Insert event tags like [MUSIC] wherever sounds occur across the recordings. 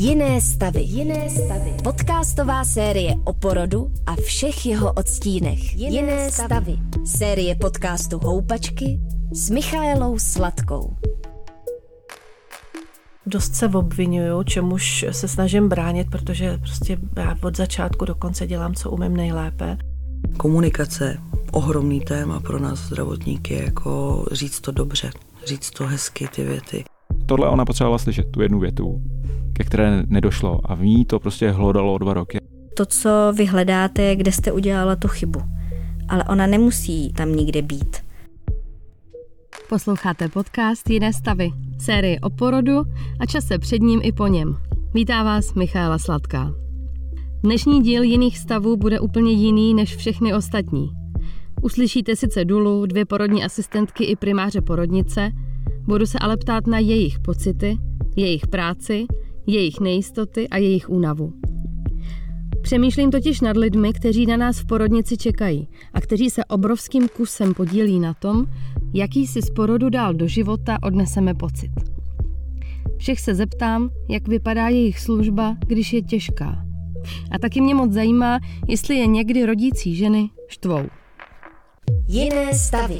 Jiné stavy. Jiné stavy. Podcastová série o porodu a všech jeho odstínech. Jiné, Jiné stavy. stavy. Série podcastu Houpačky s Michaelou Sladkou. Dost se obvinuju, čemuž se snažím bránit, protože prostě já od začátku do konce dělám, co umím nejlépe. Komunikace, ohromný téma pro nás zdravotníky, jako říct to dobře, říct to hezky, ty věty. Tohle ona potřebovala slyšet, tu jednu větu, ke které nedošlo a v ní to prostě hlodalo dva roky. To, co vy hledáte, je, kde jste udělala tu chybu. Ale ona nemusí tam nikde být. Posloucháte podcast Jiné stavy, série o porodu a čase před ním i po něm. Vítá vás Michaela Sladká. Dnešní díl jiných stavů bude úplně jiný než všechny ostatní. Uslyšíte sice Dulu, dvě porodní asistentky i primáře porodnice, budu se ale ptát na jejich pocity, jejich práci, jejich nejistoty a jejich únavu. Přemýšlím totiž nad lidmi, kteří na nás v porodnici čekají a kteří se obrovským kusem podílí na tom, jaký si z porodu dál do života odneseme pocit. Všech se zeptám, jak vypadá jejich služba, když je těžká. A taky mě moc zajímá, jestli je někdy rodící ženy štvou. Jiné stavy.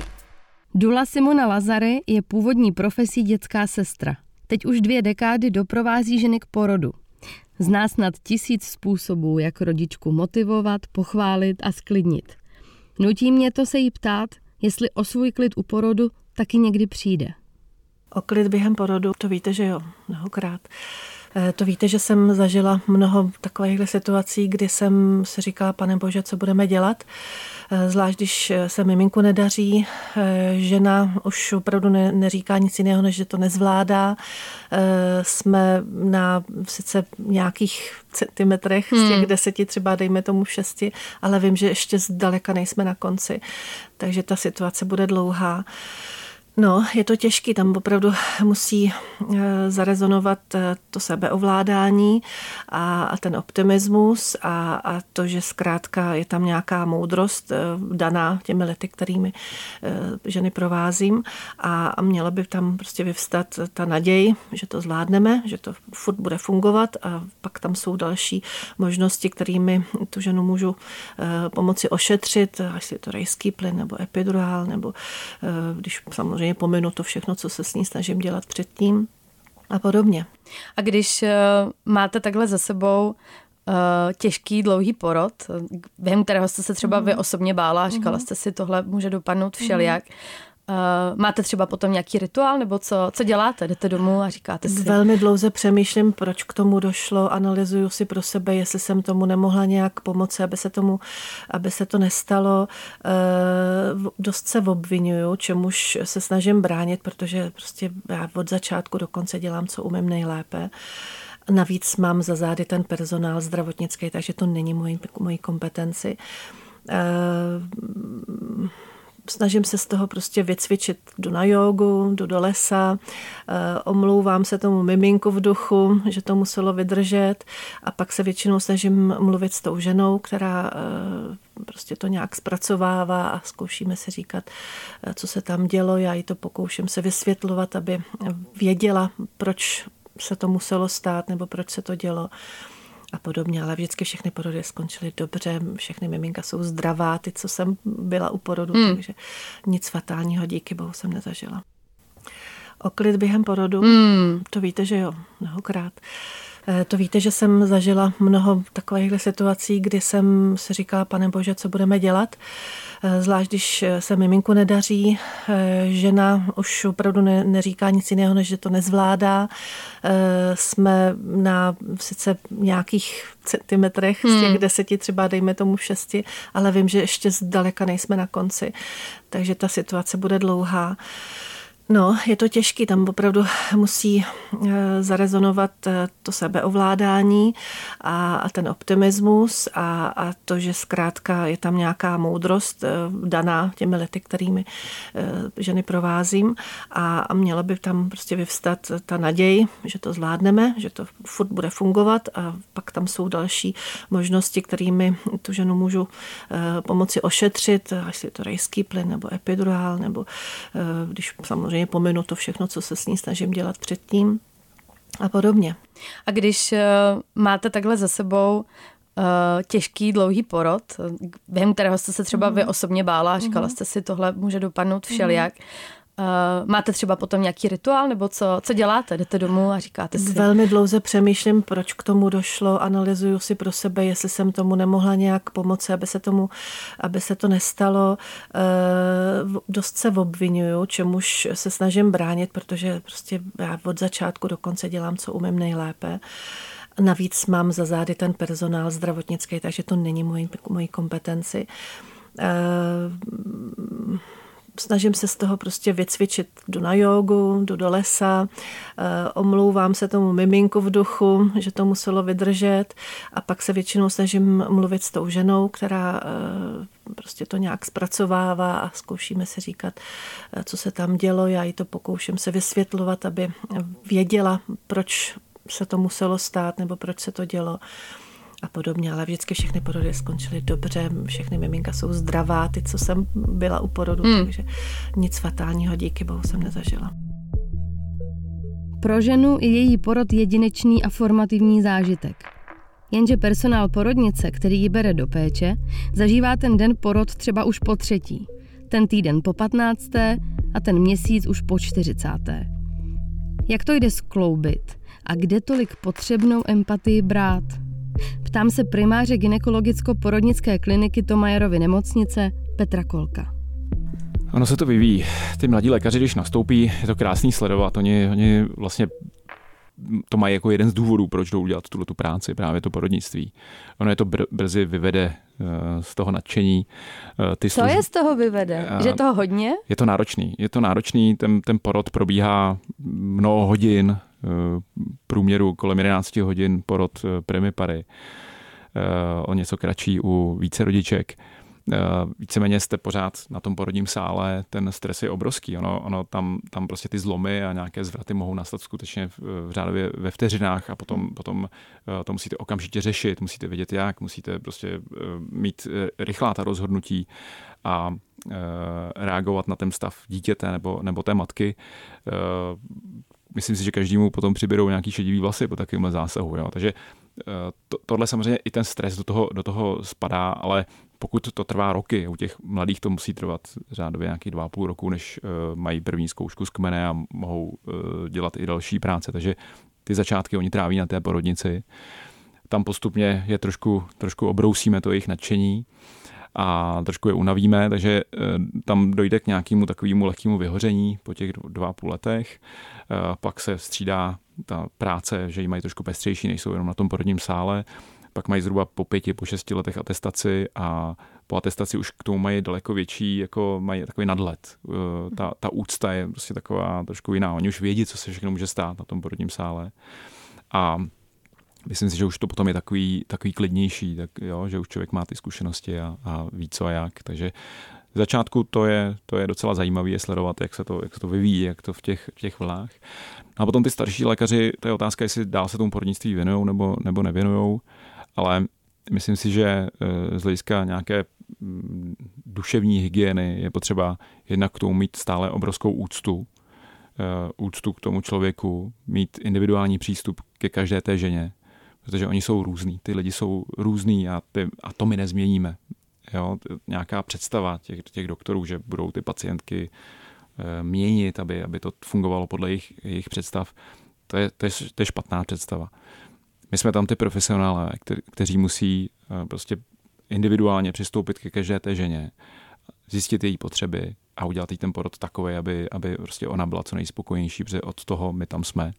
Dula Simona Lazary je původní profesí dětská sestra. Teď už dvě dekády doprovází ženy k porodu. Zná snad tisíc způsobů, jak rodičku motivovat, pochválit a sklidnit. Nutí mě to se jí ptát, jestli o svůj klid u porodu taky někdy přijde. O klid během porodu, to víte, že jo, mnohokrát. Eh, to víte, že jsem zažila mnoho takových situací, kdy jsem si říkala, pane bože, co budeme dělat. Eh, zvlášť, když se miminku nedaří, eh, žena už opravdu ne, neříká nic jiného, než že to nezvládá. Jsme na sice nějakých centimetrech hmm. z těch hmm. deseti, třeba dejme tomu šesti, ale vím, že ještě zdaleka nejsme na konci. Takže ta situace bude dlouhá. No, je to těžký, tam opravdu musí eh, zarezonovat eh, to sebeovládání a, a ten optimismus a, a to, že zkrátka je tam nějaká moudrost eh, daná těmi lety, kterými ženy provázím. A, a měla by tam prostě vyvstat ta naděj, že to zvládneme, že to furt bude fungovat a pak tam jsou další možnosti, kterými tu ženu můžu pomoci ošetřit, až je to rejský plyn nebo epidurál, nebo když samozřejmě samozřejmě pominu to všechno, co se s ní snažím dělat předtím a podobně. A když uh, máte takhle za sebou uh, těžký, dlouhý porod, během kterého jste se třeba vy mhm. osobně bála a říkala mhm. jste si, tohle může dopadnout všelijak, Uh, máte třeba potom nějaký rituál, nebo co, co děláte? Jdete domů a říkáte si? Velmi dlouze přemýšlím, proč k tomu došlo, analyzuju si pro sebe, jestli jsem tomu nemohla nějak pomoci, aby se, tomu, aby se to nestalo. Uh, dost se obvinuju, čemuž se snažím bránit, protože prostě já od začátku do konce dělám, co umím nejlépe. Navíc mám za zády ten personál zdravotnický, takže to není mojí, mojí kompetenci. Uh, snažím se z toho prostě vycvičit. Jdu na jogu, jdu do lesa, eh, omlouvám se tomu miminku v duchu, že to muselo vydržet a pak se většinou snažím mluvit s tou ženou, která eh, prostě to nějak zpracovává a zkoušíme si říkat, eh, co se tam dělo. Já jí to pokouším se vysvětlovat, aby věděla, proč se to muselo stát nebo proč se to dělo a podobně, ale vždycky všechny porody skončily dobře, všechny miminka jsou zdravá, ty, co jsem byla u porodu, hmm. takže nic fatálního díky bohu jsem nezažila. O klid během porodu, hmm. to víte, že jo, mnohokrát. Eh, to víte, že jsem zažila mnoho takových situací, kdy jsem si říkala, pane bože, co budeme dělat. Eh, zvlášť, když se miminku nedaří, eh, žena už opravdu ne, neříká nic jiného, než že to nezvládá. Jsme na sice nějakých centimetrech hmm. z těch hmm. deseti, třeba dejme tomu šesti, ale vím, že ještě zdaleka nejsme na konci. Takže ta situace bude dlouhá. No, je to těžký, tam opravdu musí eh, zarezonovat eh, to sebeovládání a, ten optimismus a, to, že zkrátka je tam nějaká moudrost eh, daná těmi lety, kterými ženy provázím. A, a měla by tam prostě vyvstat ta naděj, že to zvládneme, že to furt bude fungovat a pak tam jsou další možnosti, kterými tu ženu můžu pomoci ošetřit, až je to rejský plyn nebo epidurál, nebo když samozřejmě samozřejmě pominu to všechno, co se s ní snažím dělat předtím a podobně. A když uh, máte takhle za sebou uh, těžký, dlouhý porod, během kterého jste se třeba vy mhm. osobně bála a říkala mhm. jste si, tohle může dopadnout všelijak, Uh, máte třeba potom nějaký rituál, nebo co, co děláte? Jdete domů a říkáte si? Velmi dlouze přemýšlím, proč k tomu došlo, analyzuju si pro sebe, jestli jsem tomu nemohla nějak pomoci, aby se, tomu, aby se to nestalo. Uh, dost se obvinuju, čemuž se snažím bránit, protože prostě já od začátku do konce dělám, co umím nejlépe. Navíc mám za zády ten personál zdravotnický, takže to není mojí, mojí kompetenci. Uh, snažím se z toho prostě vycvičit. Jdu na jogu, jdu do lesa, eh, omlouvám se tomu miminku v duchu, že to muselo vydržet a pak se většinou snažím mluvit s tou ženou, která eh, prostě to nějak zpracovává a zkoušíme si říkat, eh, co se tam dělo. Já jí to pokouším se vysvětlovat, aby věděla, proč se to muselo stát nebo proč se to dělo a podobně, ale vždycky všechny porody skončily dobře, všechny miminka jsou zdravá, ty, co jsem byla u porodu, hmm. takže nic fatálního díky bohu jsem nezažila. Pro ženu je její porod jedinečný a formativní zážitek. Jenže personál porodnice, který ji bere do péče, zažívá ten den porod třeba už po třetí, ten týden po patnácté a ten měsíc už po čtyřicáté. Jak to jde skloubit a kde tolik potřebnou empatii brát? Ptám se primáře ginekologicko-porodnické kliniky Tomajerovy nemocnice Petra Kolka. Ono se to vyvíjí. Ty mladí lékaři, když nastoupí, je to krásný sledovat. Oni, oni vlastně to mají jako jeden z důvodů, proč jdou dělat tuhle tu práci, právě to porodnictví. Ono je to br- brzy vyvede uh, z toho nadšení. Uh, ty Co služ... je z toho vyvede? Uh, že je toho hodně? Je to náročný. Je to náročný, ten, ten porod probíhá mnoho hodin, průměru kolem 11 hodin porod primipary. O něco kratší u více rodiček. Eh, víceméně jste pořád na tom porodním sále, ten stres je obrovský. Ono, ono tam, tam prostě ty zlomy a nějaké zvraty mohou nastat skutečně v, v řádově ve vteřinách a potom, potom eh, to musíte okamžitě řešit, musíte vědět jak, musíte prostě eh, mít rychlá ta rozhodnutí a reagovat na ten stav dítěte nebo, nebo té matky myslím si, že každému potom přiběrou nějaký šedivý vlasy po takovémhle zásahu. Jo. Takže to, tohle samozřejmě i ten stres do toho, do toho spadá, ale pokud to trvá roky, u těch mladých to musí trvat řádově nějaký dva a půl roku, než uh, mají první zkoušku z kmene a mohou uh, dělat i další práce. Takže ty začátky oni tráví na té porodnici. Tam postupně je trošku, trošku obrousíme to jejich nadšení a trošku je unavíme, takže uh, tam dojde k nějakému takovému lehkému vyhoření po těch dva a půl letech. Uh, pak se střídá ta práce, že ji mají trošku pestřejší, nejsou jenom na tom porodním sále pak mají zhruba po pěti, po šesti letech atestaci a po atestaci už k tomu mají daleko větší, jako mají takový nadhled. Eh, ta, ta úcta je prostě taková trošku jiná. Oni už vědí, co se všechno může stát na tom porodním sále. A myslím si, že už to potom je takový, takový klidnější, tak jo, že už člověk má ty zkušenosti a, a ví co a jak. Takže v začátku to je, to je docela zajímavé je sledovat, jak se to, jak se to vyvíjí, jak to v těch, v těch vlnách. A potom ty starší lékaři, to je otázka, jestli dál se tomu porodnictví věnují nebo, nebo nevěnují ale myslím si, že eh, z hlediska nějaké mm, duševní hygieny je potřeba jednak k tomu mít stále obrovskou úctu, eh, úctu k tomu člověku, mít individuální přístup ke každé té ženě, protože oni jsou různí, ty lidi jsou různí a, ty, a to my nezměníme. Jo, nějaká představa těch, těch doktorů, že budou ty pacientky e, měnit, aby, aby to fungovalo podle jejich, jejich představ, to je, to, je, to je špatná představa. My jsme tam ty profesionálé, kteří musí eh, prostě individuálně přistoupit ke každé té ženě, zjistit její potřeby a udělat jí ten porod takový, aby, aby prostě ona byla co nejspokojenější, protože od toho my tam jsme.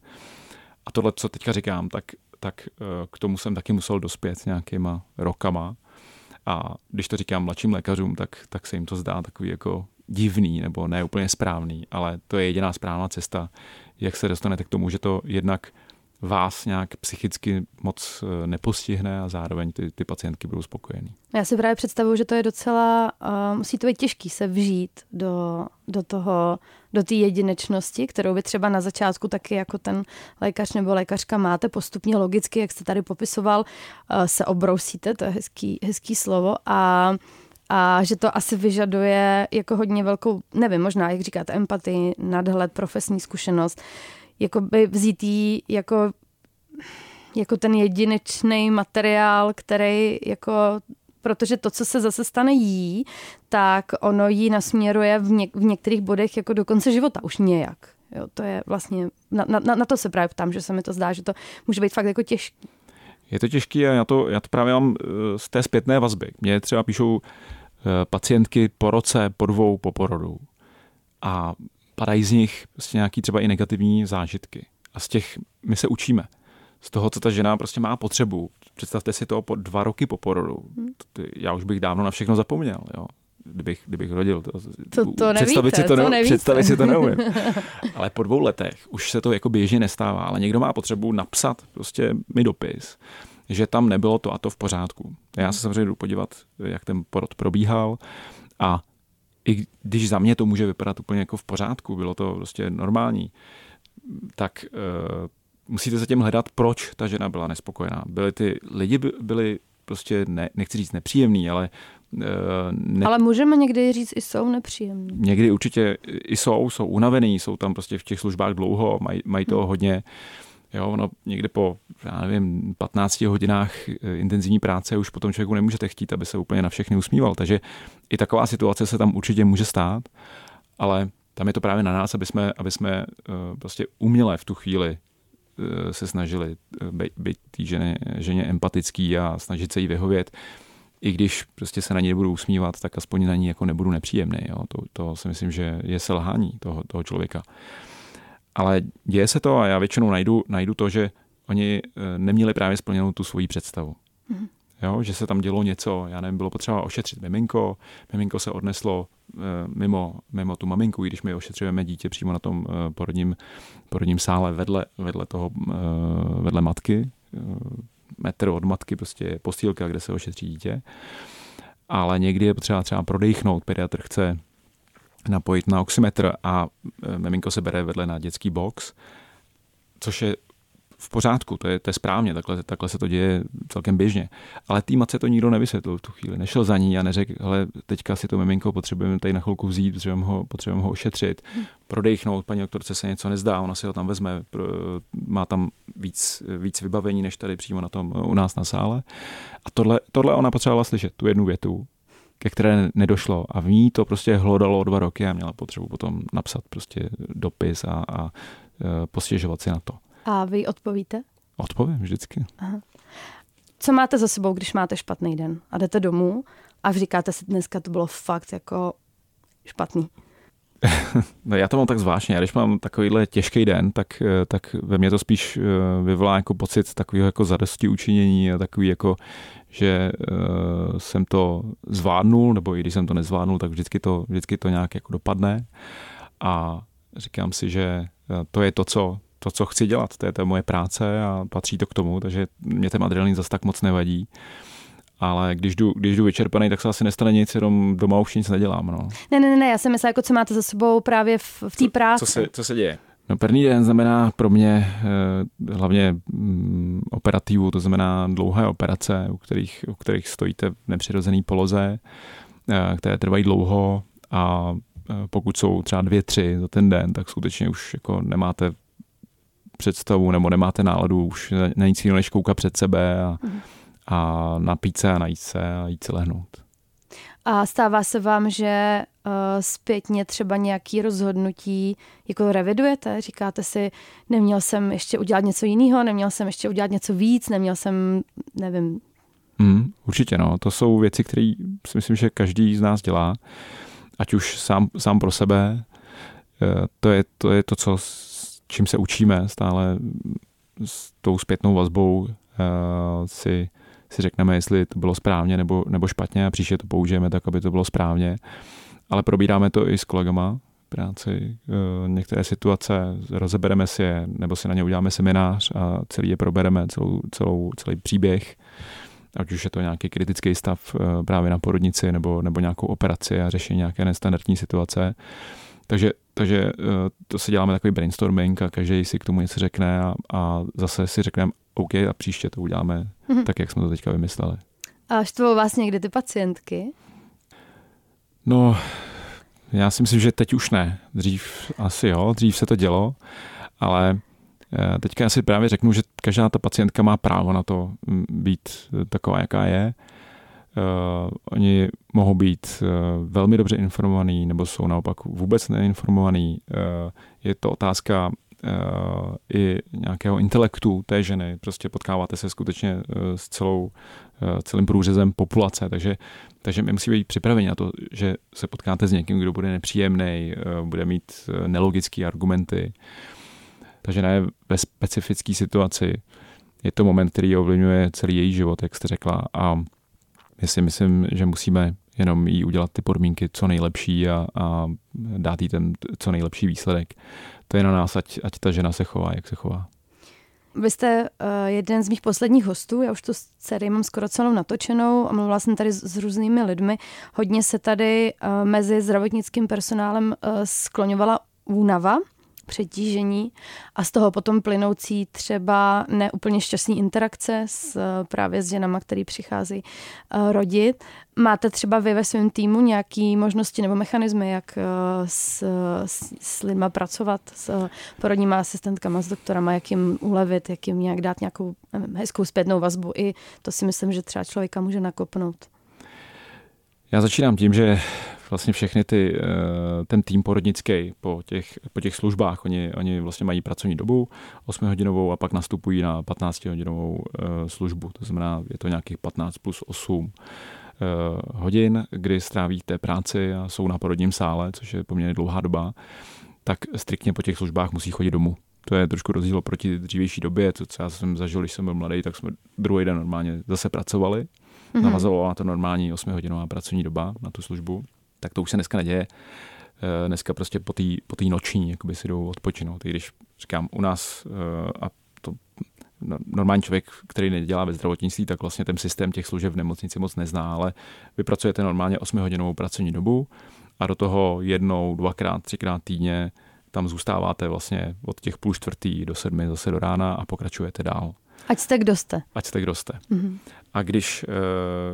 A tohle, co teďka říkám, tak, tak eh, k tomu jsem taky musel dospět nějakýma rokama. A když to říkám mladším lékařům, tak, tak se jim to zdá takový jako divný nebo ne úplně správný, ale to je jediná správná cesta, jak se dostanete k tomu, že to jednak vás nějak psychicky moc eh, nepostihne a zároveň ty, ty pacientky budou spokojený. Já si právě představuju, že to je docela, uh, musí to být těžký se vžít do, do toho, do té jedinečnosti, kterou vy třeba na začátku taky jako ten lékař nebo lékařka máte postupně logicky, jak jste tady popisoval, uh, se obrousíte, to je hezký, hezký slovo a a že to asi vyžaduje jako hodně velkou, nevím, možná, jak říkáte, empatii, nadhled, profesní zkušenost. Jakoby vzít jí jako, jako ten jedinečný materiál, který jako protože to, co se zase stane jí, tak ono jí nasměruje v, něk- v některých bodech jako do konce života už nějak. Jo, to je vlastně, na, na, na to se právě ptám, že se mi to zdá, že to může být fakt jako těžké. Je to těžké a já to, já to právě mám eh, z té zpětné vazby. Mě třeba píšou eh, pacientky po roce, po dvou, po porodu a padají z nich prostě nějaký třeba i negativní zážitky. A z těch my se učíme. Z toho, co ta žena prostě má potřebu. Představte si to po dva roky po porodu. Hmm. Já už bych dávno na všechno zapomněl. Jo kdybych, kdybych rodil. To, to, to představit, nevíte, si to, to ne, představit si to neumím. [LAUGHS] ale po dvou letech už se to jako běžně nestává, ale někdo má potřebu napsat prostě mi dopis, že tam nebylo to a to v pořádku. Já se samozřejmě jdu podívat, jak ten porod probíhal a i když za mě to může vypadat úplně jako v pořádku, bylo to prostě normální, tak uh, musíte zatím hledat, proč ta žena byla nespokojená. Byly ty lidi byli prostě, ne, nechci říct nepříjemný, ale Uh, ne... Ale můžeme někdy říct, i jsou nepříjemní. Někdy určitě i jsou, jsou unavený, jsou tam prostě v těch službách dlouho, mají, mají toho hmm. Jo, ono někdy po, já nevím, 15 hodinách eh, intenzivní práce už potom člověku nemůžete chtít, aby se úplně na všechny usmíval. Takže i taková situace se tam určitě může stát, ale tam je to právě na nás, aby jsme, aby jsme uh, prostě uměle v tu chvíli uh, se snažili být té ženě, ženě empatický a snažit se jí vyhovět i když prostě se na ní nebudu usmívat, tak aspoň na ní jako nebudu nepříjemný. Jo. To, to si myslím, že je selhání toho, toho člověka. Ale děje se to a já většinou najdu, najdu to, že oni eh, neměli právě splněnou tu svoji představu. Mm. Jo, že se tam dělo něco, já nevím, bylo potřeba ošetřit miminko, miminko se odneslo e, mimo, mimo tu maminku, i když my ošetřujeme dítě přímo na tom e, porodním, porodním sále vedle, vedle toho, vedle matky, metr od matky prostě je postýlka, kde se ošetří dítě. Ale někdy je potřeba třeba prodechnout, pediatr chce napojit na oximetr a e, miminko se bere vedle na dětský box, což je v pořádku, to je, to je správně, takhle, takhle se to děje celkem běžně. Ale tý matce to nikdo nevysvětlil v tu chvíli. Nešel za ní a neřekl, ale teďka si to miminko potřebujeme tady na chvilku vzít, potřebujeme ho, potřebujeme ho ošetřit, prodechnout, paní doktorce se něco nezdá, ona si ho tam vezme, má tam víc, víc vybavení, než tady přímo na tom u nás na sále. A tohle, tohle ona potřebovala slyšet, tu jednu větu, ke které nedošlo a v ní to prostě hlodalo dva roky a měla potřebu potom napsat prostě dopis a, a e, postěžovat si na to. A vy odpovíte? Odpovím vždycky. Aha. Co máte za sebou, když máte špatný den a jdete domů a říkáte si, dneska to bylo fakt jako špatný? [LAUGHS] no já to mám tak zvláštně. Já když mám takovýhle těžký den, tak, eh, tak ve mně to spíš eh, vyvolá jako pocit takového jako zadosti učinění a takový jako, že uh, jsem to zvládnul, nebo i když jsem to nezvládnul, tak vždycky to, vždycky to nějak jako dopadne. A říkám si, že to je to, co to, co chci dělat. To je to moje práce a patří to k tomu, takže mě ten adrenalin zase tak moc nevadí. Ale když jdu, když jdu vyčerpaný, tak se asi nestane nic, jenom doma už nic nedělám. No. Ne, ne, ne, já jsem myslela, jako co máte za sebou právě v, v té práci. Co se, co se děje? No první den znamená pro mě eh, hlavně mm, operativu, to znamená dlouhé operace, u kterých, u kterých stojíte v nepřirozené poloze, eh, které trvají dlouho a eh, pokud jsou třeba dvě, tři za ten den, tak skutečně už jako nemáte představu nebo nemáte náladu už na nic jiného, než koukat před sebe a, mm. A napít se a najít se a jít se lehnout. A stává se vám, že uh, zpětně třeba nějaký rozhodnutí jako revidujete? Říkáte si, neměl jsem ještě udělat něco jiného, neměl jsem ještě udělat něco víc, neměl jsem, nevím. Mm, určitě, no. To jsou věci, které si myslím, že každý z nás dělá. Ať už sám, sám pro sebe. Eh, to je, to je to, co čím se učíme stále s tou zpětnou vazbou uh, si, si řekneme, jestli to bylo správně nebo, nebo špatně a příště to použijeme tak, aby to bylo správně. Ale probíráme to i s kolegama práci. Uh, některé situace rozebereme si je, nebo si na ně uděláme seminář a celý je probereme, celou, celou, celý příběh ať už je to nějaký kritický stav uh, právě na porodnici nebo, nebo nějakou operaci a řešení nějaké nestandardní situace. Takže, takže eh, to si děláme takový brainstorming a každý si k tomu něco řekne a, a zase si řekneme, OK, a příště to uděláme mm-hmm. tak, jak jsme to teďka vymysleli. A štvou vás někdy ty pacientky? No, já si myslím, že teď už ne. Dřív asi jo, dřív se to dělo, ale Teďka já si právě řeknu, že každá ta pacientka má právo na to mm, být taková, jaká je. Uh, oni mohou být uh, velmi dobře informovaní nebo jsou naopak vůbec neinformovaní. Uh, je to otázka i nějakého intelektu té ženy. Prostě potkáváte se skutečně uh, s celou, uh, celým průřezem populace, takže, takže my musíme být připraveni na to, že se potkáte s někým, kdo bude nepříjemný, bude mít nelogické argumenty. Takže ne ve specifické situaci. Je to moment, který ovlivňuje celý její život, jak jste řekla. A my si myslím, že musíme jenom jí udělat ty podmínky co nejlepší a, a dát jí ten co nejlepší výsledek. To je na nás, ať, ať ta žena se chová, jak se chová. Vy jste uh, jeden z mých posledních hostů, já už tu sérii mám skoro celou natočenou a mluvila jsem tady s, s různými lidmi. Hodně se tady uh, mezi zdravotnickým personálem uh, skloňovala únava, přetížení a z toho potom plynoucí třeba neúplně šťastný interakce s, eh, právě s ženama, který přichází uh, rodit. Máte třeba vy ve svém týmu nějaké možnosti nebo mechanismy, jak uh, s, s, s lidma pracovat, s porodníma asistentkama, s doktorama, jak jim ulevit, jak jim nějak dát nějakou hezkou zpětnou vazbu. I to si myslím, že třeba člověka může nakopnout. Já začínám tím, že vlastně všechny ty, eh, ten tým porodnický po těch, po těch službách, oni, oni vlastně mají pracovní dobu 8 hodinovou a pak nastupují na 15 hodinovou eh, službu, to znamená, je to nějakých 15 plus 8 eh, hodin, kdy stráví té práci a jsou na porodním sále, což je poměrně dlouhá doba, tak striktně po těch službách musí chodit domů. To je trošku rozdíl proti dřívější době, to, co já jsem zažil, když jsem byl mladý, tak jsme druhý den normálně zase pracovali. Mm-hmm. Navazovala to normální 8-hodinová pracovní doba na tu službu tak to už se dneska neděje. Eh, dneska prostě po té po noční jakoby si jdou odpočinout. I když říkám u nás eh, a to no, normální člověk, který nedělá ve zdravotnictví, tak vlastně ten systém těch služeb v nemocnici moc nezná, ale vy pracujete normálně 8 hodinovou pracovní dobu a do toho jednou, dvakrát, třikrát týdně tam zůstáváte vlastně od těch půl čtvrtý do sedmi zase do rána a pokračujete dál. Ať jste kdo jste. Ať jste kdo jste. Mm-hmm. A když, eh,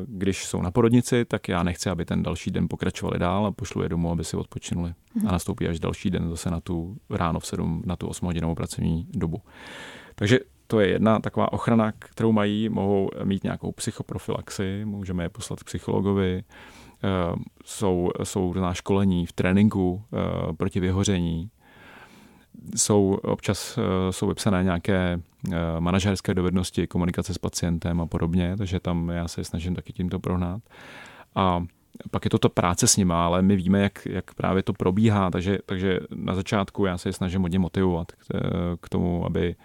když jsou na porodnici, tak já nechci, aby ten další den pokračovali dál a pošlu je domů, aby si odpočinuli. Mm-hmm. A nastoupí až další den zase na tu ráno v 7, na tu 8 hodinovou pracovní dobu. Takže to je jedna taková ochrana, kterou mají. Mohou mít nějakou psychoprofilaxi, můžeme je poslat k psychologovi. Eh, jsou, jsou na školení v tréninku eh, proti vyhoření jsou občas eh, jsou vypsané nějaké eh, manažerské dovednosti, komunikace s pacientem a podobně, takže tam já se snažím taky tímto prohnát. A pak je to to práce s nima, ale my víme, jak, jak právě to probíhá, takže, takže na začátku já se snažím hodně motivovat k, eh, k tomu, aby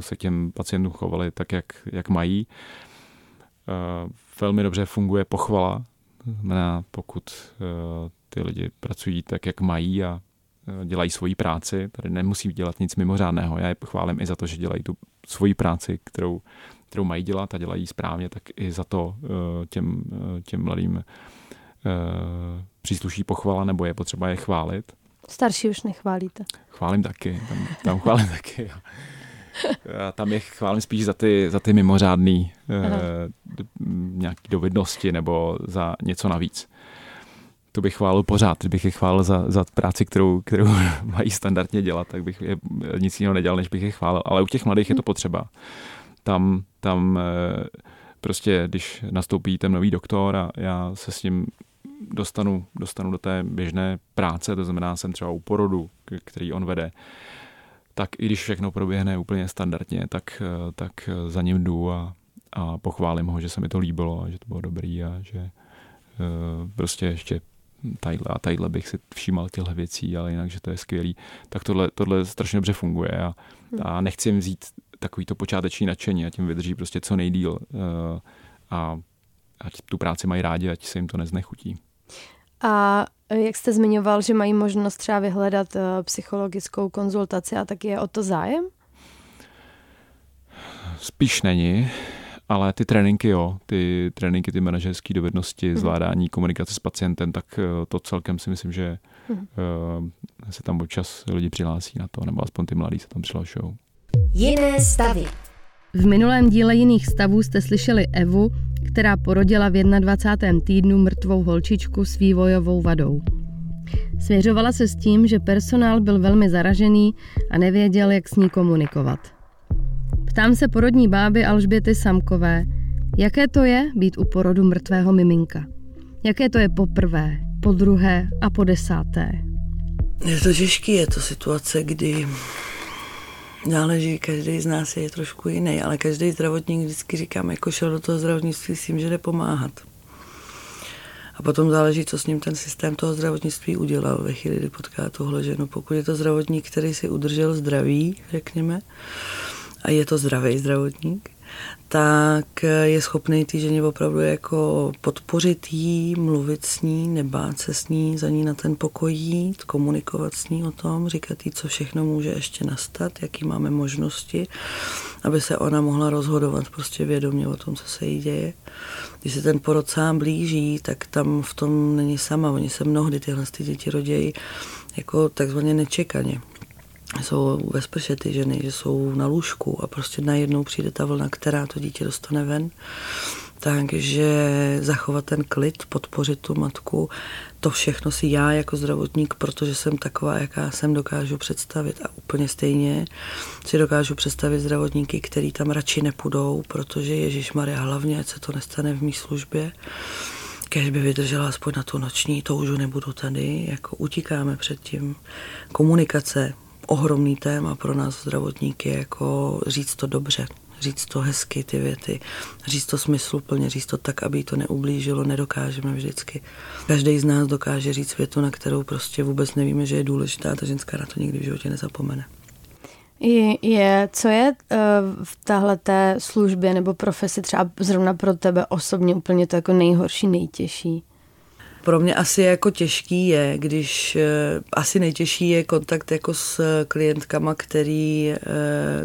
se těm pacientům chovali tak, jak, jak mají. Velmi dobře funguje pochvala, znamená, pokud ty lidi pracují tak, jak mají a dělají svoji práci, tady nemusí dělat nic mimořádného. Já je chválím i za to, že dělají tu svoji práci, kterou, kterou mají dělat a dělají správně, tak i za to eh, těm, eh, těm mladým přísluší pochvala, nebo je potřeba je chválit. Starší už nechválíte. Chválím taky, tam, tam chválím [LAUGHS] taky. Já tam je chválím spíš za ty, za ty mimořádné eh, nějaké dovednosti nebo za něco navíc to bych chválil pořád. Kdybych je chválil za, za práci, kterou, kterou [LAUGHS] mají standardně dělat, tak bych je, nic jiného nedělal, než bych je chválil. Ale u těch mladých je to potřeba. Tam, tam eh, prostě, když nastoupí ten nový doktor a já se s ním dostanu, dostanu do té běžné práce, to znamená, jsem třeba u porodu, který on vede, tak i když všechno proběhne úplně standardně, tak, eh, tak za ním jdu a, a pochválím ho, že se mi to líbilo a že to bylo dobrý a že uh, prostě ještě tadyhle a tadyhle bych si všímal těchto věcí, ale jinak, že to je skvělý, tak tohle, tohle strašně dobře funguje a, a nechci jim vzít takový to počáteční nadšení a tím vydrží prostě co nejdíl uh, a ať tu práci mají rádi, ať se jim to neznechutí. A jak jste zmiňoval, že mají možnost třeba vyhledat uh, psychologickou konzultaci a tak je o to zájem? Spíš není ale ty tréninky, jo, ty tréninky, ty manažerské dovednosti, mm. zvládání komunikace s pacientem, tak eh, to celkem si myslím, že mm. uh, se tam občas lidi přihlásí na to, nebo aspoň ty mladí se tam přihlašují. Jiné stavy. V minulém díle jiných stavů jste slyšeli Evu, která porodila v 21. týdnu mrtvou holčičku s vývojovou vadou. Svěřovala se s tím, že personál byl velmi zaražený a nevěděl, jak s ní komunikovat. Ptám se porodní báby Alžběty Samkové, jaké to je být u porodu mrtvého miminka. Jaké to je poprvé, po druhé a po desáté. Je to těžké, je to situace, kdy záleží, každý z nás je trošku jiný, ale každý zdravotník vždycky říkám, jako šel do toho zdravotnictví s tím, že jde pomáhat. A potom záleží, co s ním ten systém toho zdravotnictví udělal ve chvíli, kdy potká tuhle ženu. Pokud je to zdravotník, který si udržel zdraví, řekněme, a je to zdravý zdravotník, tak je schopný ty ženě opravdu jako podpořit jí, mluvit s ní, nebát se s ní, za ní na ten pokoj jít, komunikovat s ní o tom, říkat jí, co všechno může ještě nastat, jaký máme možnosti, aby se ona mohla rozhodovat prostě vědomě o tom, co se jí děje. Když se ten porod sám blíží, tak tam v tom není sama. Oni se mnohdy tyhle ty děti rodějí jako takzvaně nečekaně jsou ve sprše ty ženy, že jsou na lůžku a prostě najednou přijde ta vlna, která to dítě dostane ven. Takže zachovat ten klid, podpořit tu matku, to všechno si já jako zdravotník, protože jsem taková, jaká jsem, dokážu představit. A úplně stejně si dokážu představit zdravotníky, který tam radši nepůjdou, protože Ježíš Maria hlavně, ať se to nestane v mý službě. Kež by vydržela aspoň na tu noční, to už nebudu tady, jako utíkáme před tím. Komunikace, ohromný téma pro nás zdravotníky, jako říct to dobře, říct to hezky, ty věty, říct to smysluplně, říct to tak, aby to neublížilo, nedokážeme vždycky. Každý z nás dokáže říct větu, na kterou prostě vůbec nevíme, že je důležitá, ta ženská na to nikdy v životě nezapomene. Je, co je uh, v tahle té službě nebo profesi třeba zrovna pro tebe osobně úplně to jako nejhorší, nejtěžší? Pro mě asi jako těžký je, když eh, asi nejtěžší je kontakt jako s klientkama, který, eh,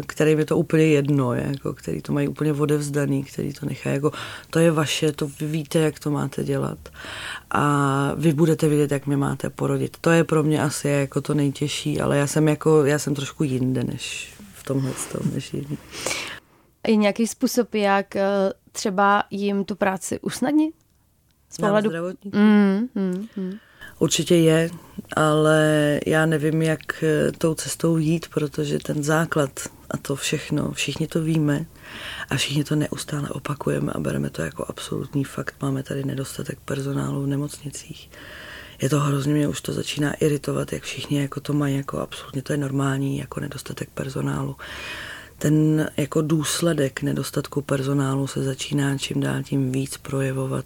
který je to úplně jedno, jako, který to mají úplně odevzdaný, který to nechají jako, to je vaše, to vy víte, jak to máte dělat a vy budete vidět, jak mě máte porodit. To je pro mě asi jako to nejtěžší, ale já jsem jako, já jsem trošku jinde než v tomhle tom, než jiný. Je nějaký způsob, jak eh, třeba jim tu práci usnadnit? Z pohledu... Mm, mm, mm. Určitě je, ale já nevím, jak eh, tou cestou jít, protože ten základ a to všechno, všichni to víme a všichni to neustále opakujeme a bereme to jako absolutní fakt. Máme tady nedostatek personálu v nemocnicích. Je to hrozně, mě už to začíná iritovat, jak všichni jako to mají, jako absolutně to je normální, jako nedostatek personálu. Ten jako důsledek nedostatku personálu se začíná čím dál tím víc projevovat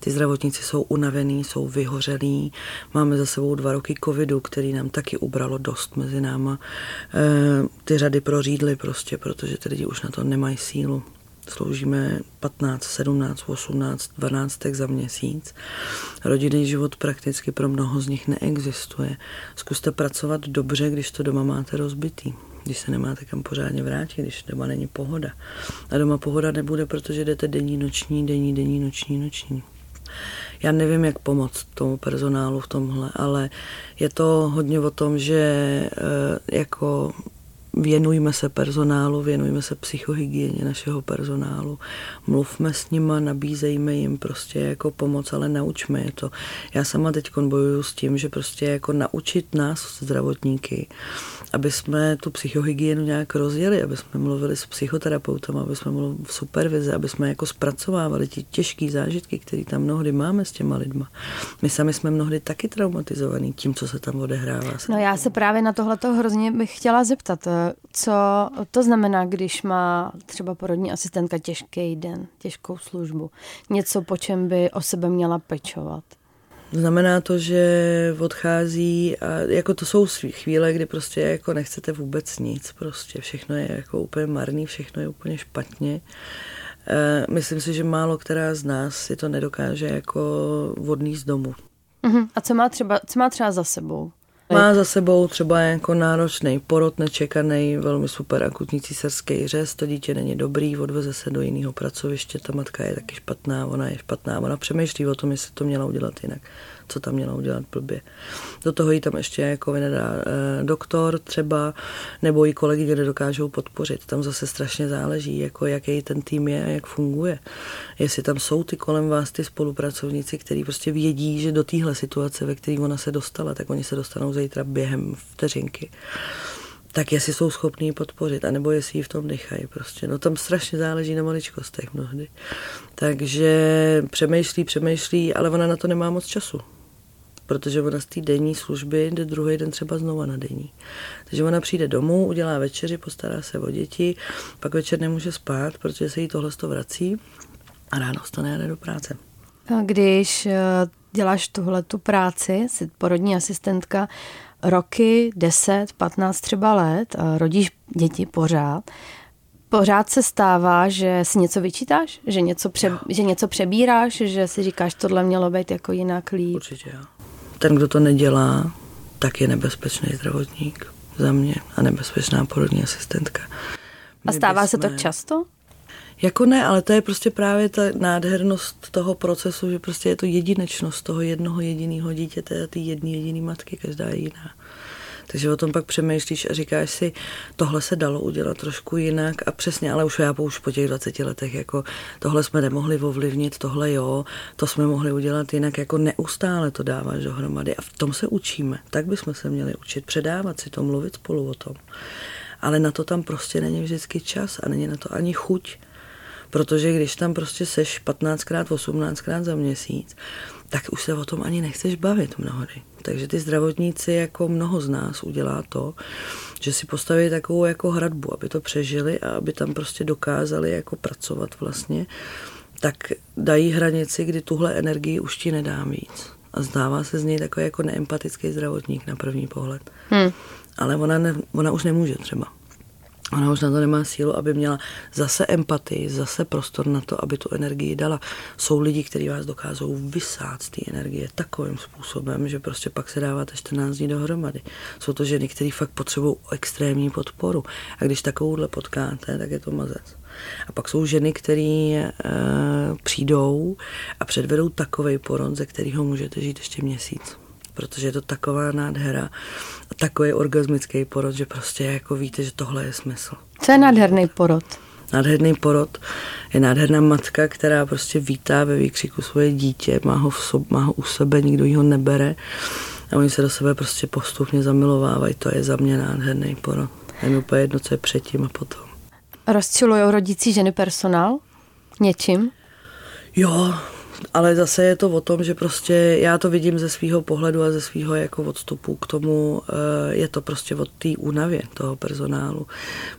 ty zdravotníci jsou unavený, jsou vyhořelí. Máme za sebou dva roky covidu, který nám taky ubralo dost mezi náma. E, ty řady prořídly prostě, protože ty lidi už na to nemají sílu. Sloužíme 15, 17, 18, 12 za měsíc. Rodinný život prakticky pro mnoho z nich neexistuje. Zkuste pracovat dobře, když to doma máte rozbitý když se nemáte kam pořádně vrátit, když doma není pohoda. A doma pohoda nebude, protože jdete denní, noční, denní, denní, noční, noční. Já nevím, jak pomoct tomu personálu v tomhle, ale je to hodně o tom, že eh, jako věnujme se personálu, věnujme se psychohygieně našeho personálu, mluvme s nima, nabízejme jim prostě jako pomoc, ale naučme je to. Já sama teď bojuju s tím, že prostě jako naučit nás zdravotníky, aby jsme tu psychohygienu nějak rozjeli, aby jsme mluvili s psychoterapeutem, aby jsme mluvili v supervize, aby jsme jako zpracovávali ti těžké zážitky, které tam mnohdy máme s těma lidma. My sami jsme mnohdy taky traumatizovaní tím, co se tam odehrává. No já se právě na tohle hrozně bych chtěla zeptat. Co to znamená, když má třeba porodní asistentka těžký den, těžkou službu? Něco, po čem by o sebe měla pečovat? Znamená to, že odchází a jako to jsou chvíle, kdy prostě jako nechcete vůbec nic, prostě všechno je jako úplně marný, všechno je úplně špatně. E, myslím si, že málo která z nás si to nedokáže jako vodný z domu. Uh-huh. A co má třeba, co má třeba za sebou? Má za sebou třeba jako náročný porod, nečekaný, velmi super akutní císařský řez, to dítě není dobrý, odveze se do jiného pracoviště, ta matka je taky špatná, ona je špatná, ona přemýšlí o tom, jestli to měla udělat jinak co tam měla udělat blbě. Do toho jí tam ještě jako vynadá eh, doktor třeba, nebo i kolegy, kde dokážou podpořit. Tam zase strašně záleží, jako jaký ten tým je a jak funguje. Jestli tam jsou ty kolem vás ty spolupracovníci, kteří prostě vědí, že do téhle situace, ve které ona se dostala, tak oni se dostanou zítra během vteřinky tak jestli jsou schopní podpořit, anebo jestli ji v tom nechají prostě. No tam strašně záleží na maličkostech mnohdy. Takže přemýšlí, přemýšlí, ale ona na to nemá moc času protože ona z té denní služby jde druhý den třeba znova na denní. Takže ona přijde domů, udělá večeři, postará se o děti, pak večer nemůže spát, protože se jí tohle to vrací a ráno vstane a jde do práce. Když eh, děláš tuhle tu práci, jsi porodní asistentka, roky, 10, 15 třeba let, a rodíš děti pořád, Pořád se stává, že si něco vyčítáš? Že něco, pře, že něco přebíráš? Že si říkáš, tohle mělo být jako jinak líp? Určitě jo ten, kdo to nedělá, tak je nebezpečný zdravotník za mě a nebezpečná porodní asistentka. My a stává bychom... se to často? Jako ne, ale to je prostě právě ta nádhernost toho procesu, že prostě je to jedinečnost toho jednoho jediného dítěte a ty jedné jediné matky, každá je jiná. Takže o tom pak přemýšlíš a říkáš si, tohle se dalo udělat trošku jinak a přesně, ale už já už po těch 20 letech, jako tohle jsme nemohli ovlivnit, tohle jo, to jsme mohli udělat jinak, jako neustále to dáváš dohromady a v tom se učíme. Tak bychom se měli učit, předávat si to, mluvit spolu o tom. Ale na to tam prostě není vždycky čas a není na to ani chuť. Protože když tam prostě seš 15krát, 18krát za měsíc, tak už se o tom ani nechceš bavit mnohdy. Takže ty zdravotníci, jako mnoho z nás, udělá to, že si postaví takovou jako hradbu, aby to přežili a aby tam prostě dokázali jako pracovat vlastně, tak dají hranici, kdy tuhle energii už ti nedám víc. A zdává se z něj takový jako neempatický zdravotník na první pohled. Hmm. Ale ona, ne, ona už nemůže třeba. Ona už na to nemá sílu, aby měla zase empatii, zase prostor na to, aby tu energii dala. Jsou lidi, kteří vás dokážou vysát z té energie takovým způsobem, že prostě pak se dáváte 14 dní dohromady. Jsou to ženy, které fakt potřebují extrémní podporu. A když takovouhle potkáte, tak je to mazec. A pak jsou ženy, které e, přijdou a předvedou takový poron, ze kterého můžete žít ještě měsíc protože je to taková nádhera a takový orgasmický porod, že prostě jako víte, že tohle je smysl. Co je nádherný porod? Nádherný porod je nádherná matka, která prostě vítá ve výkřiku svoje dítě, má ho, v sob, má ho u sebe, nikdo ji ho nebere a oni se do sebe prostě postupně zamilovávají. To je za mě nádherný porod. Je mi úplně jedno, co je předtím a potom. Rozčilují rodící ženy personál něčím? Jo, ale zase je to o tom, že prostě já to vidím ze svého pohledu a ze svého jako odstupu k tomu, eh, je to prostě od té únavě toho personálu.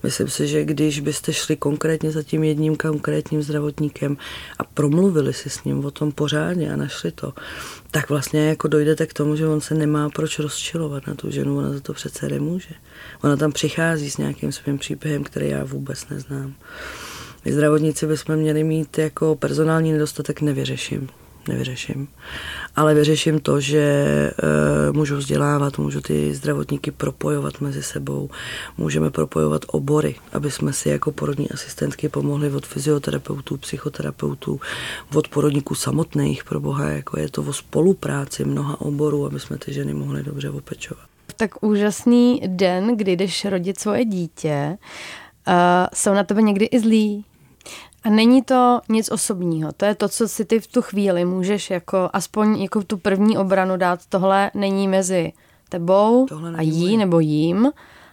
Myslím si, že když byste šli konkrétně za tím jedním konkrétním zdravotníkem a promluvili si s ním o tom pořádně a našli to, tak vlastně jako dojdete k tomu, že on se nemá proč rozčilovat na tu ženu, ona za to přece nemůže. Ona tam přichází s nějakým svým příběhem, který já vůbec neznám. My zdravotníci bychom měli mít jako personální nedostatek, nevyřeším. Nevyřeším. Ale vyřeším to, že e, můžu vzdělávat, můžu ty zdravotníky propojovat mezi sebou, můžeme propojovat obory, aby jsme si jako porodní asistentky pomohli od fyzioterapeutů, psychoterapeutů, od porodníků samotných, pro boha, jako je to o spolupráci mnoha oborů, aby jsme ty ženy mohli dobře opečovat. Tak úžasný den, kdy jdeš rodit svoje dítě, uh, jsou na tebe někdy i zlí, a není to nic osobního, to je to, co si ty v tu chvíli můžeš jako aspoň jako tu první obranu dát. Tohle není mezi tebou a jí moje. nebo jím,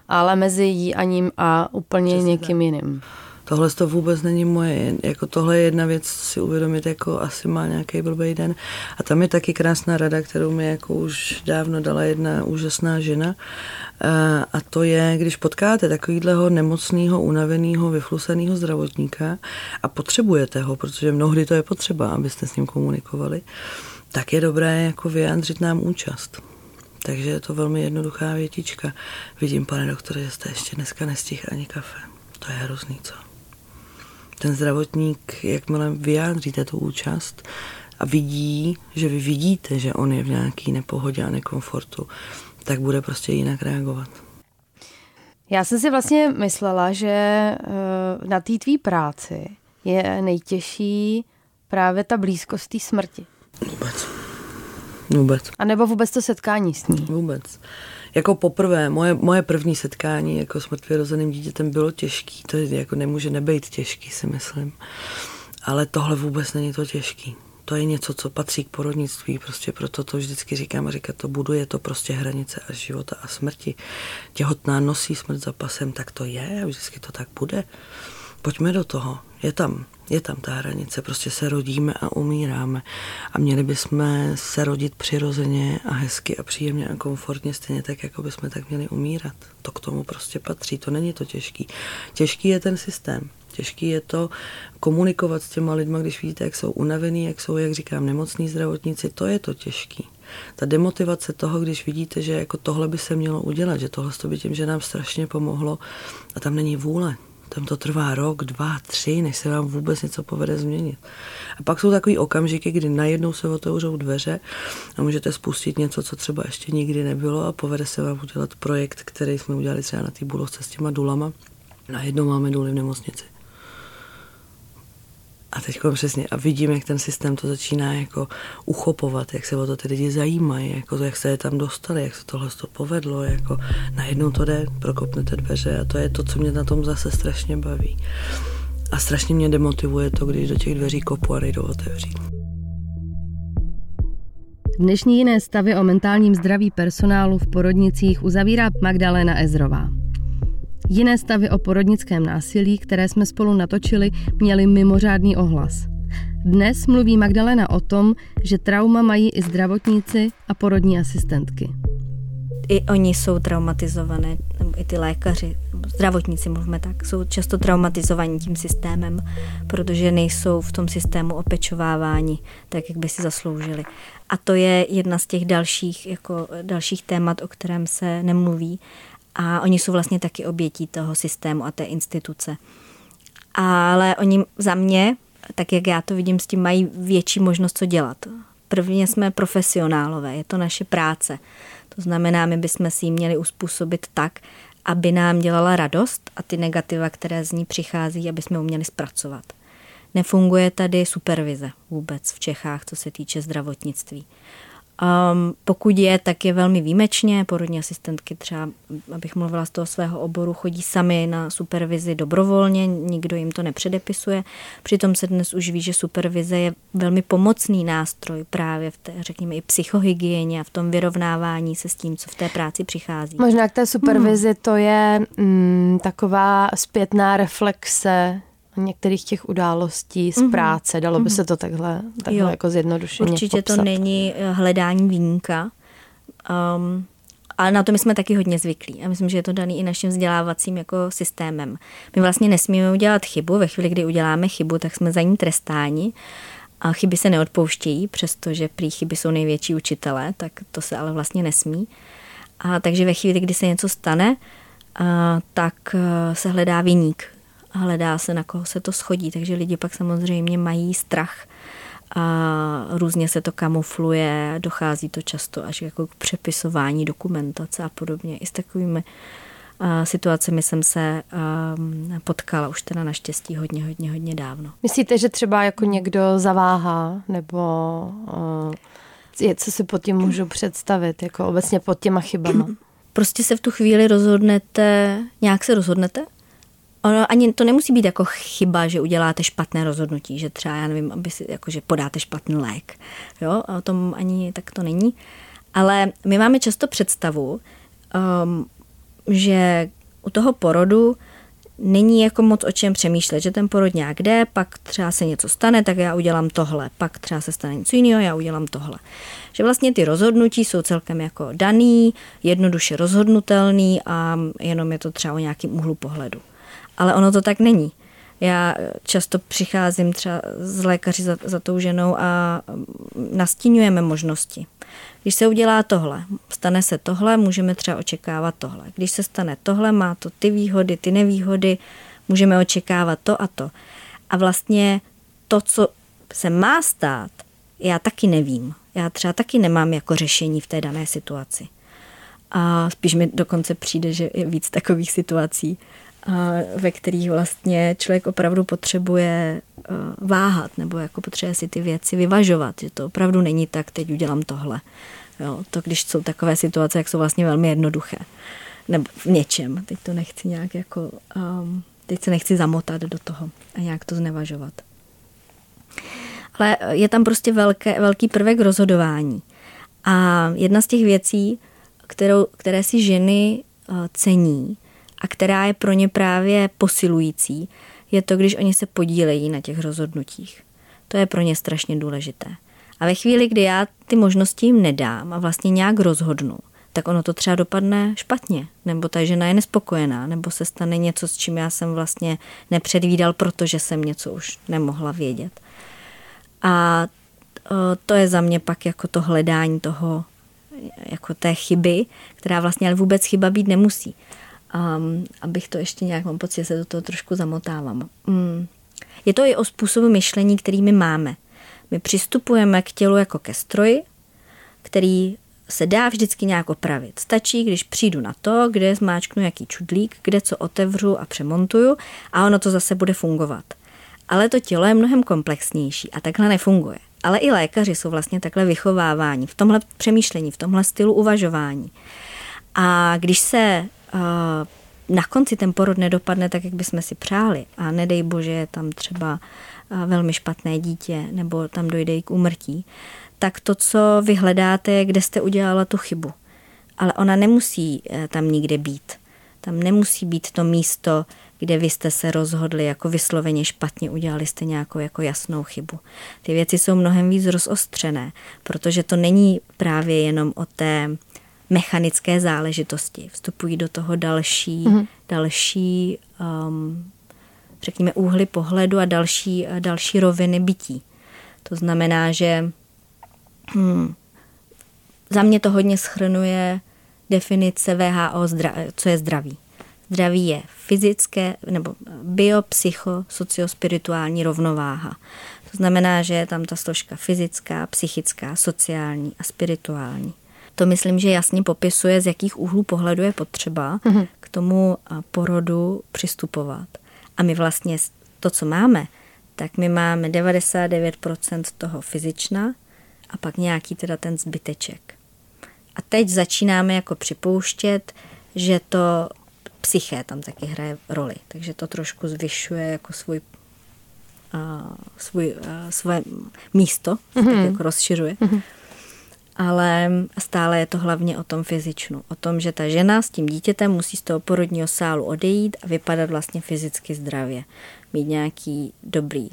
ale mezi jí a ním a úplně Přesně někým tak. jiným. Tohle to vůbec není moje. Jako tohle je jedna věc si uvědomit, jako asi má nějaký blbý den. A tam je taky krásná rada, kterou mi jako už dávno dala jedna úžasná žena. A to je, když potkáte takovýhleho nemocného, unaveného, vyfluseného zdravotníka a potřebujete ho, protože mnohdy to je potřeba, abyste s ním komunikovali, tak je dobré jako vyjádřit nám účast. Takže je to velmi jednoduchá větička. Vidím, pane doktore, že jste ještě dneska nestihl ani kafe. To je hrozný, co? Ten zdravotník, jakmile vyjádříte tu účast a vidí, že vy vidíte, že on je v nějaký nepohodě a nekomfortu, tak bude prostě jinak reagovat. Já jsem si vlastně myslela, že eh, na té tvý práci je nejtěžší právě ta blízkost té smrti. Vůbec. Vůbec. A nebo vůbec to setkání s ní. Vůbec. Jako poprvé, moje, moje první setkání jako s mrtvě rozeným dítětem bylo těžký. To je, jako nemůže nebejt těžký, si myslím. Ale tohle vůbec není to těžký. To je něco, co patří k porodnictví, prostě proto to vždycky říkám a říkat to budu, je to prostě hranice a života a smrti. Těhotná nosí smrt za pasem, tak to je a vždycky to tak bude. Pojďme do toho, je tam, je tam ta hranice, prostě se rodíme a umíráme a měli bychom se rodit přirozeně a hezky a příjemně a komfortně, stejně tak, jako bychom tak měli umírat. To k tomu prostě patří, to není to těžký. Těžký je ten systém, těžký je to komunikovat s těma lidma, když vidíte, jak jsou unavený, jak jsou, jak říkám, nemocní zdravotníci, to je to těžký. Ta demotivace toho, když vidíte, že jako tohle by se mělo udělat, že tohle by tím, že nám strašně pomohlo a tam není vůle, tam to trvá rok, dva, tři, než se vám vůbec něco povede změnit. A pak jsou takový okamžiky, kdy najednou se otevřou dveře a můžete spustit něco, co třeba ještě nikdy nebylo a povede se vám udělat projekt, který jsme udělali třeba na té budovce s těma dulama. Najednou máme důly v nemocnici. A teď přesně, a vidím, jak ten systém to začíná jako uchopovat, jak se o to ty lidi zajímají, jako to, jak se je tam dostali, jak se tohle to povedlo, jako najednou to jde, prokopnete dveře a to je to, co mě na tom zase strašně baví. A strašně mě demotivuje to, když do těch dveří kopu a nejdou otevřít. Dnešní jiné stavy o mentálním zdraví personálu v porodnicích uzavírá Magdalena Ezrová. Jiné stavy o porodnickém násilí, které jsme spolu natočili, měly mimořádný ohlas. Dnes mluví Magdalena o tom, že trauma mají i zdravotníci a porodní asistentky. I oni jsou traumatizované, i ty lékaři, zdravotníci mluvíme tak, jsou často traumatizovaní tím systémem, protože nejsou v tom systému opečovávání tak, jak by si zasloužili. A to je jedna z těch dalších, jako dalších témat, o kterém se nemluví a oni jsou vlastně taky obětí toho systému a té instituce. Ale oni za mě, tak jak já to vidím, s tím mají větší možnost, co dělat. Prvně jsme profesionálové, je to naše práce. To znamená, my bychom si ji měli uspůsobit tak, aby nám dělala radost a ty negativa, které z ní přichází, aby jsme uměli zpracovat. Nefunguje tady supervize vůbec v Čechách, co se týče zdravotnictví. Um, pokud je, tak je velmi výjimečně. Porodní asistentky třeba, abych mluvila z toho svého oboru, chodí sami na supervizi dobrovolně, nikdo jim to nepředepisuje. Přitom se dnes už ví, že supervize je velmi pomocný nástroj právě v té, řekněme, i psychohygieně a v tom vyrovnávání se s tím, co v té práci přichází. Možná k té supervizi hmm. to je mm, taková zpětná reflexe některých těch událostí z mm-hmm. práce. Dalo by mm-hmm. se to takhle, takhle jo. jako zjednodušeně Určitě popsat. to není eh, hledání výjimka. Um, ale na to my jsme taky hodně zvyklí. A myslím, že je to daný i naším vzdělávacím jako systémem. My vlastně nesmíme udělat chybu. Ve chvíli, kdy uděláme chybu, tak jsme za ní trestáni. A chyby se neodpouštějí, přestože prý chyby jsou největší učitelé, tak to se ale vlastně nesmí. A takže ve chvíli, kdy se něco stane, a, tak eh, se hledá viník a hledá se, na koho se to schodí. Takže lidi pak samozřejmě mají strach a různě se to kamufluje, dochází to často až jako k přepisování dokumentace a podobně. I s takovými situacemi jsem se potkala už teda naštěstí hodně, hodně, hodně dávno. Myslíte, že třeba jako někdo zaváhá nebo je, co si pod tím můžu představit, jako obecně pod těma chybama? [CLEARS THROAT] Prostě se v tu chvíli rozhodnete, nějak se rozhodnete Ono ani to nemusí být jako chyba, že uděláte špatné rozhodnutí, že třeba, já nevím, aby si, jako, že podáte špatný lék. Jo, a o tom ani tak to není. Ale my máme často představu, um, že u toho porodu není jako moc o čem přemýšlet, že ten porod nějak jde, pak třeba se něco stane, tak já udělám tohle, pak třeba se stane něco jiného, já udělám tohle. Že vlastně ty rozhodnutí jsou celkem jako daný, jednoduše rozhodnutelný a jenom je to třeba o nějakým úhlu pohledu ale ono to tak není. Já často přicházím třeba z lékaři za, za tou ženou a nastínujeme možnosti. Když se udělá tohle, stane se tohle, můžeme třeba očekávat tohle. Když se stane tohle, má to ty výhody, ty nevýhody, můžeme očekávat to a to. A vlastně to, co se má stát, já taky nevím. Já třeba taky nemám jako řešení v té dané situaci. A spíš mi dokonce přijde, že je víc takových situací, ve kterých vlastně člověk opravdu potřebuje váhat nebo jako potřebuje si ty věci vyvažovat, že to opravdu není tak, teď udělám tohle. Jo, to když jsou takové situace, jak jsou vlastně velmi jednoduché. Nebo v něčem. Teď to nechci nějak jako, um, teď se nechci zamotat do toho a nějak to znevažovat. Ale je tam prostě velké, velký prvek rozhodování. A jedna z těch věcí, kterou, které si ženy uh, cení a která je pro ně právě posilující, je to, když oni se podílejí na těch rozhodnutích. To je pro ně strašně důležité. A ve chvíli, kdy já ty možnosti jim nedám a vlastně nějak rozhodnu, tak ono to třeba dopadne špatně, nebo ta žena je nespokojená, nebo se stane něco, s čím já jsem vlastně nepředvídal, protože jsem něco už nemohla vědět. A to je za mě pak jako to hledání toho, jako té chyby, která vlastně ale vůbec chyba být nemusí. Um, abych to ještě nějak, mám pocit, se do toho trošku zamotávám. Um, je to i o způsobu myšlení, který my máme. My přistupujeme k tělu jako ke stroji, který se dá vždycky nějak opravit. Stačí, když přijdu na to, kde zmáčknu jaký čudlík, kde co otevřu a přemontuju a ono to zase bude fungovat. Ale to tělo je mnohem komplexnější a takhle nefunguje. Ale i lékaři jsou vlastně takhle vychováváni v tomhle přemýšlení, v tomhle stylu uvažování. A když se na konci ten porod nedopadne tak, jak bychom si přáli a nedej bože je tam třeba velmi špatné dítě nebo tam dojde i k úmrtí, tak to, co vy hledáte, je, kde jste udělala tu chybu. Ale ona nemusí eh, tam nikde být. Tam nemusí být to místo, kde vy jste se rozhodli jako vysloveně špatně, udělali jste nějakou jako jasnou chybu. Ty věci jsou mnohem víc rozostřené, protože to není právě jenom o té mechanické záležitosti. Vstupují do toho další, mm-hmm. další um, řekněme, úhly pohledu a další, další roviny bytí. To znamená, že hmm, za mě to hodně schrnuje definice VHO, co je zdraví. Zdraví je fyzické nebo biopsycho, sociospirituální rovnováha. To znamená, že je tam ta složka fyzická, psychická, sociální a spirituální. To myslím, že jasně popisuje, z jakých úhlů pohledu je potřeba mm-hmm. k tomu porodu přistupovat. A my vlastně to, co máme, tak my máme 99% toho fyzična a pak nějaký teda ten zbyteček. A teď začínáme jako připouštět, že to psyché tam taky hraje roli. Takže to trošku zvyšuje jako svůj, uh, svůj, uh, svoje místo, mm-hmm. tak jako rozšiřuje. Mm-hmm ale stále je to hlavně o tom fyzičnu. O tom, že ta žena s tím dítětem musí z toho porodního sálu odejít a vypadat vlastně fyzicky zdravě. Mít nějaký dobrý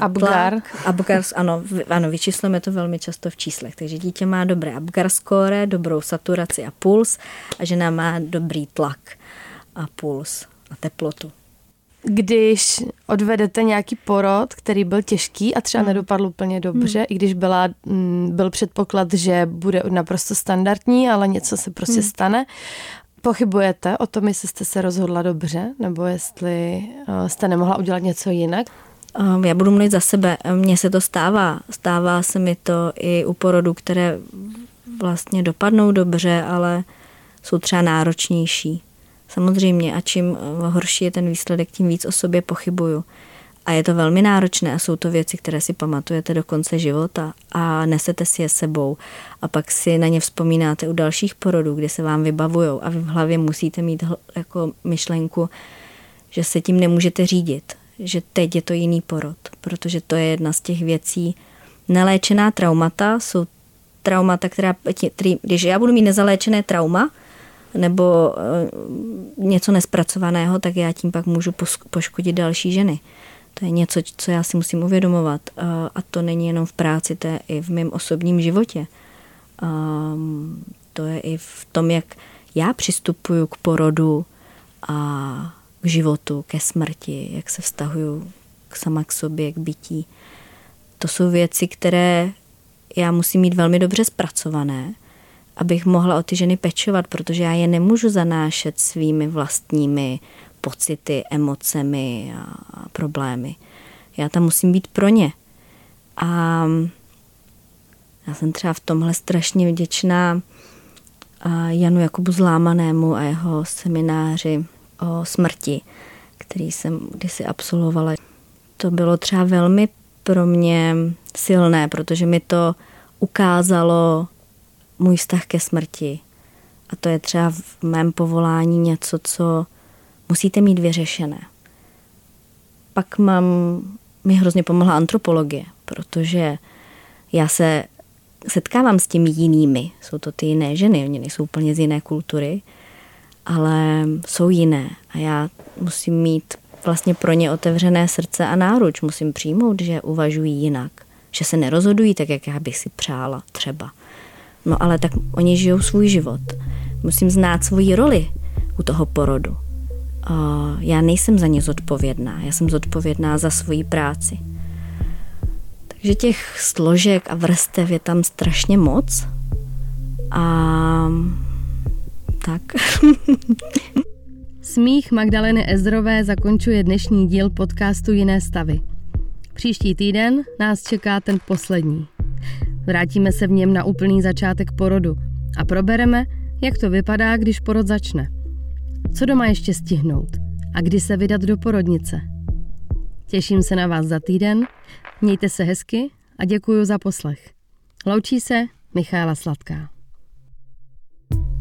Abgar. Abgar, ano, ano, vyčíslujeme to velmi často v číslech. Takže dítě má dobré Abgar score, dobrou saturaci a puls a žena má dobrý tlak a puls a teplotu když odvedete nějaký porod, který byl těžký a třeba hmm. nedopadl úplně dobře, hmm. i když byla, mm, byl předpoklad, že bude naprosto standardní, ale něco se prostě hmm. stane, pochybujete o tom, jestli jste se rozhodla dobře, nebo jestli eh, jste nemohla udělat něco jinak? Ehm, já budu mluvit za sebe. Mně se to stává. Stává se mi to i u porodů, které vlastně dopadnou dobře, ale jsou třeba náročnější. Samozřejmě a čím eh, horší je ten výsledek, tím víc o sobě pochybuju. A je to velmi náročné a jsou to věci, které si pamatujete do konce života a nesete si je sebou. A pak si na ně vzpomínáte u dalších porodů, kde se vám vybavujou a vy v hlavě musíte mít jako myšlenku, že se tím nemůžete řídit, že teď je to jiný porod, protože to je jedna z těch věcí. Neléčená traumata jsou traumata, která, když já budu mít nezaléčené trauma, nebo eh, něco nespracovaného, tak já tím pak můžu poškodit další ženy. To je něco, co já si musím uvědomovat. Eh, a to není jenom v práci, to je i v mém osobním životě. Ehm, to je i v tom, jak já přistupuju k porodu a k životu, ke smrti, jak se vztahuju k sama k sobě, k bytí. To jsou věci, které já musím mít velmi dobře zpracované abych mohla o ty ženy pečovat, protože já je nemůžu zanášet svými vlastními pocity, emocemi a problémy. Já tam musím být pro ně. A já jsem třeba v tomhle strašně vděčná Janu Jakubu Zlámanému a jeho semináři o smrti, který jsem kdysi absolvovala. To bylo třeba velmi pro mě silné, protože mi to ukázalo můj vztah ke smrti. A to je třeba v mém povolání něco, co musíte mít vyřešené. Pak mám, mi hrozně pomohla antropologie, protože já se setkávám s těmi jinými. Jsou to ty jiné ženy, oni nejsou úplně z jiné kultury, ale jsou jiné. A já musím mít vlastně pro ně otevřené srdce a náruč. Musím přijmout, že uvažují jinak. Že se nerozhodují tak, jak já bych si přála třeba. No ale tak oni žijou svůj život. Musím znát svoji roli u toho porodu. Já nejsem za ně zodpovědná. Já jsem zodpovědná za svoji práci. Takže těch složek a vrstev je tam strašně moc. A tak. [LAUGHS] Smích Magdaleny Ezrové zakončuje dnešní díl podcastu Jiné stavy. Příští týden nás čeká ten poslední. Vrátíme se v něm na úplný začátek porodu a probereme, jak to vypadá, když porod začne. Co doma ještě stihnout a kdy se vydat do porodnice. Těším se na vás za týden, mějte se hezky a děkuji za poslech. Loučí se Michála Sladká.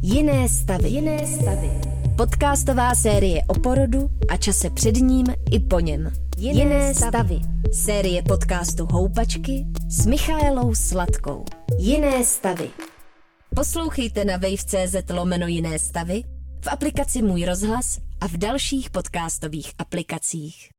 Jiné stavy. Jiné stavy. Podcastová série o porodu a čase před ním i po něm. Jiné, Jiné stavy. Série podcastu Houpačky s Michaelou Sladkou. Jiné stavy. Poslouchejte na wave.cz lomeno Jiné stavy, v aplikaci Můj rozhlas a v dalších podcastových aplikacích.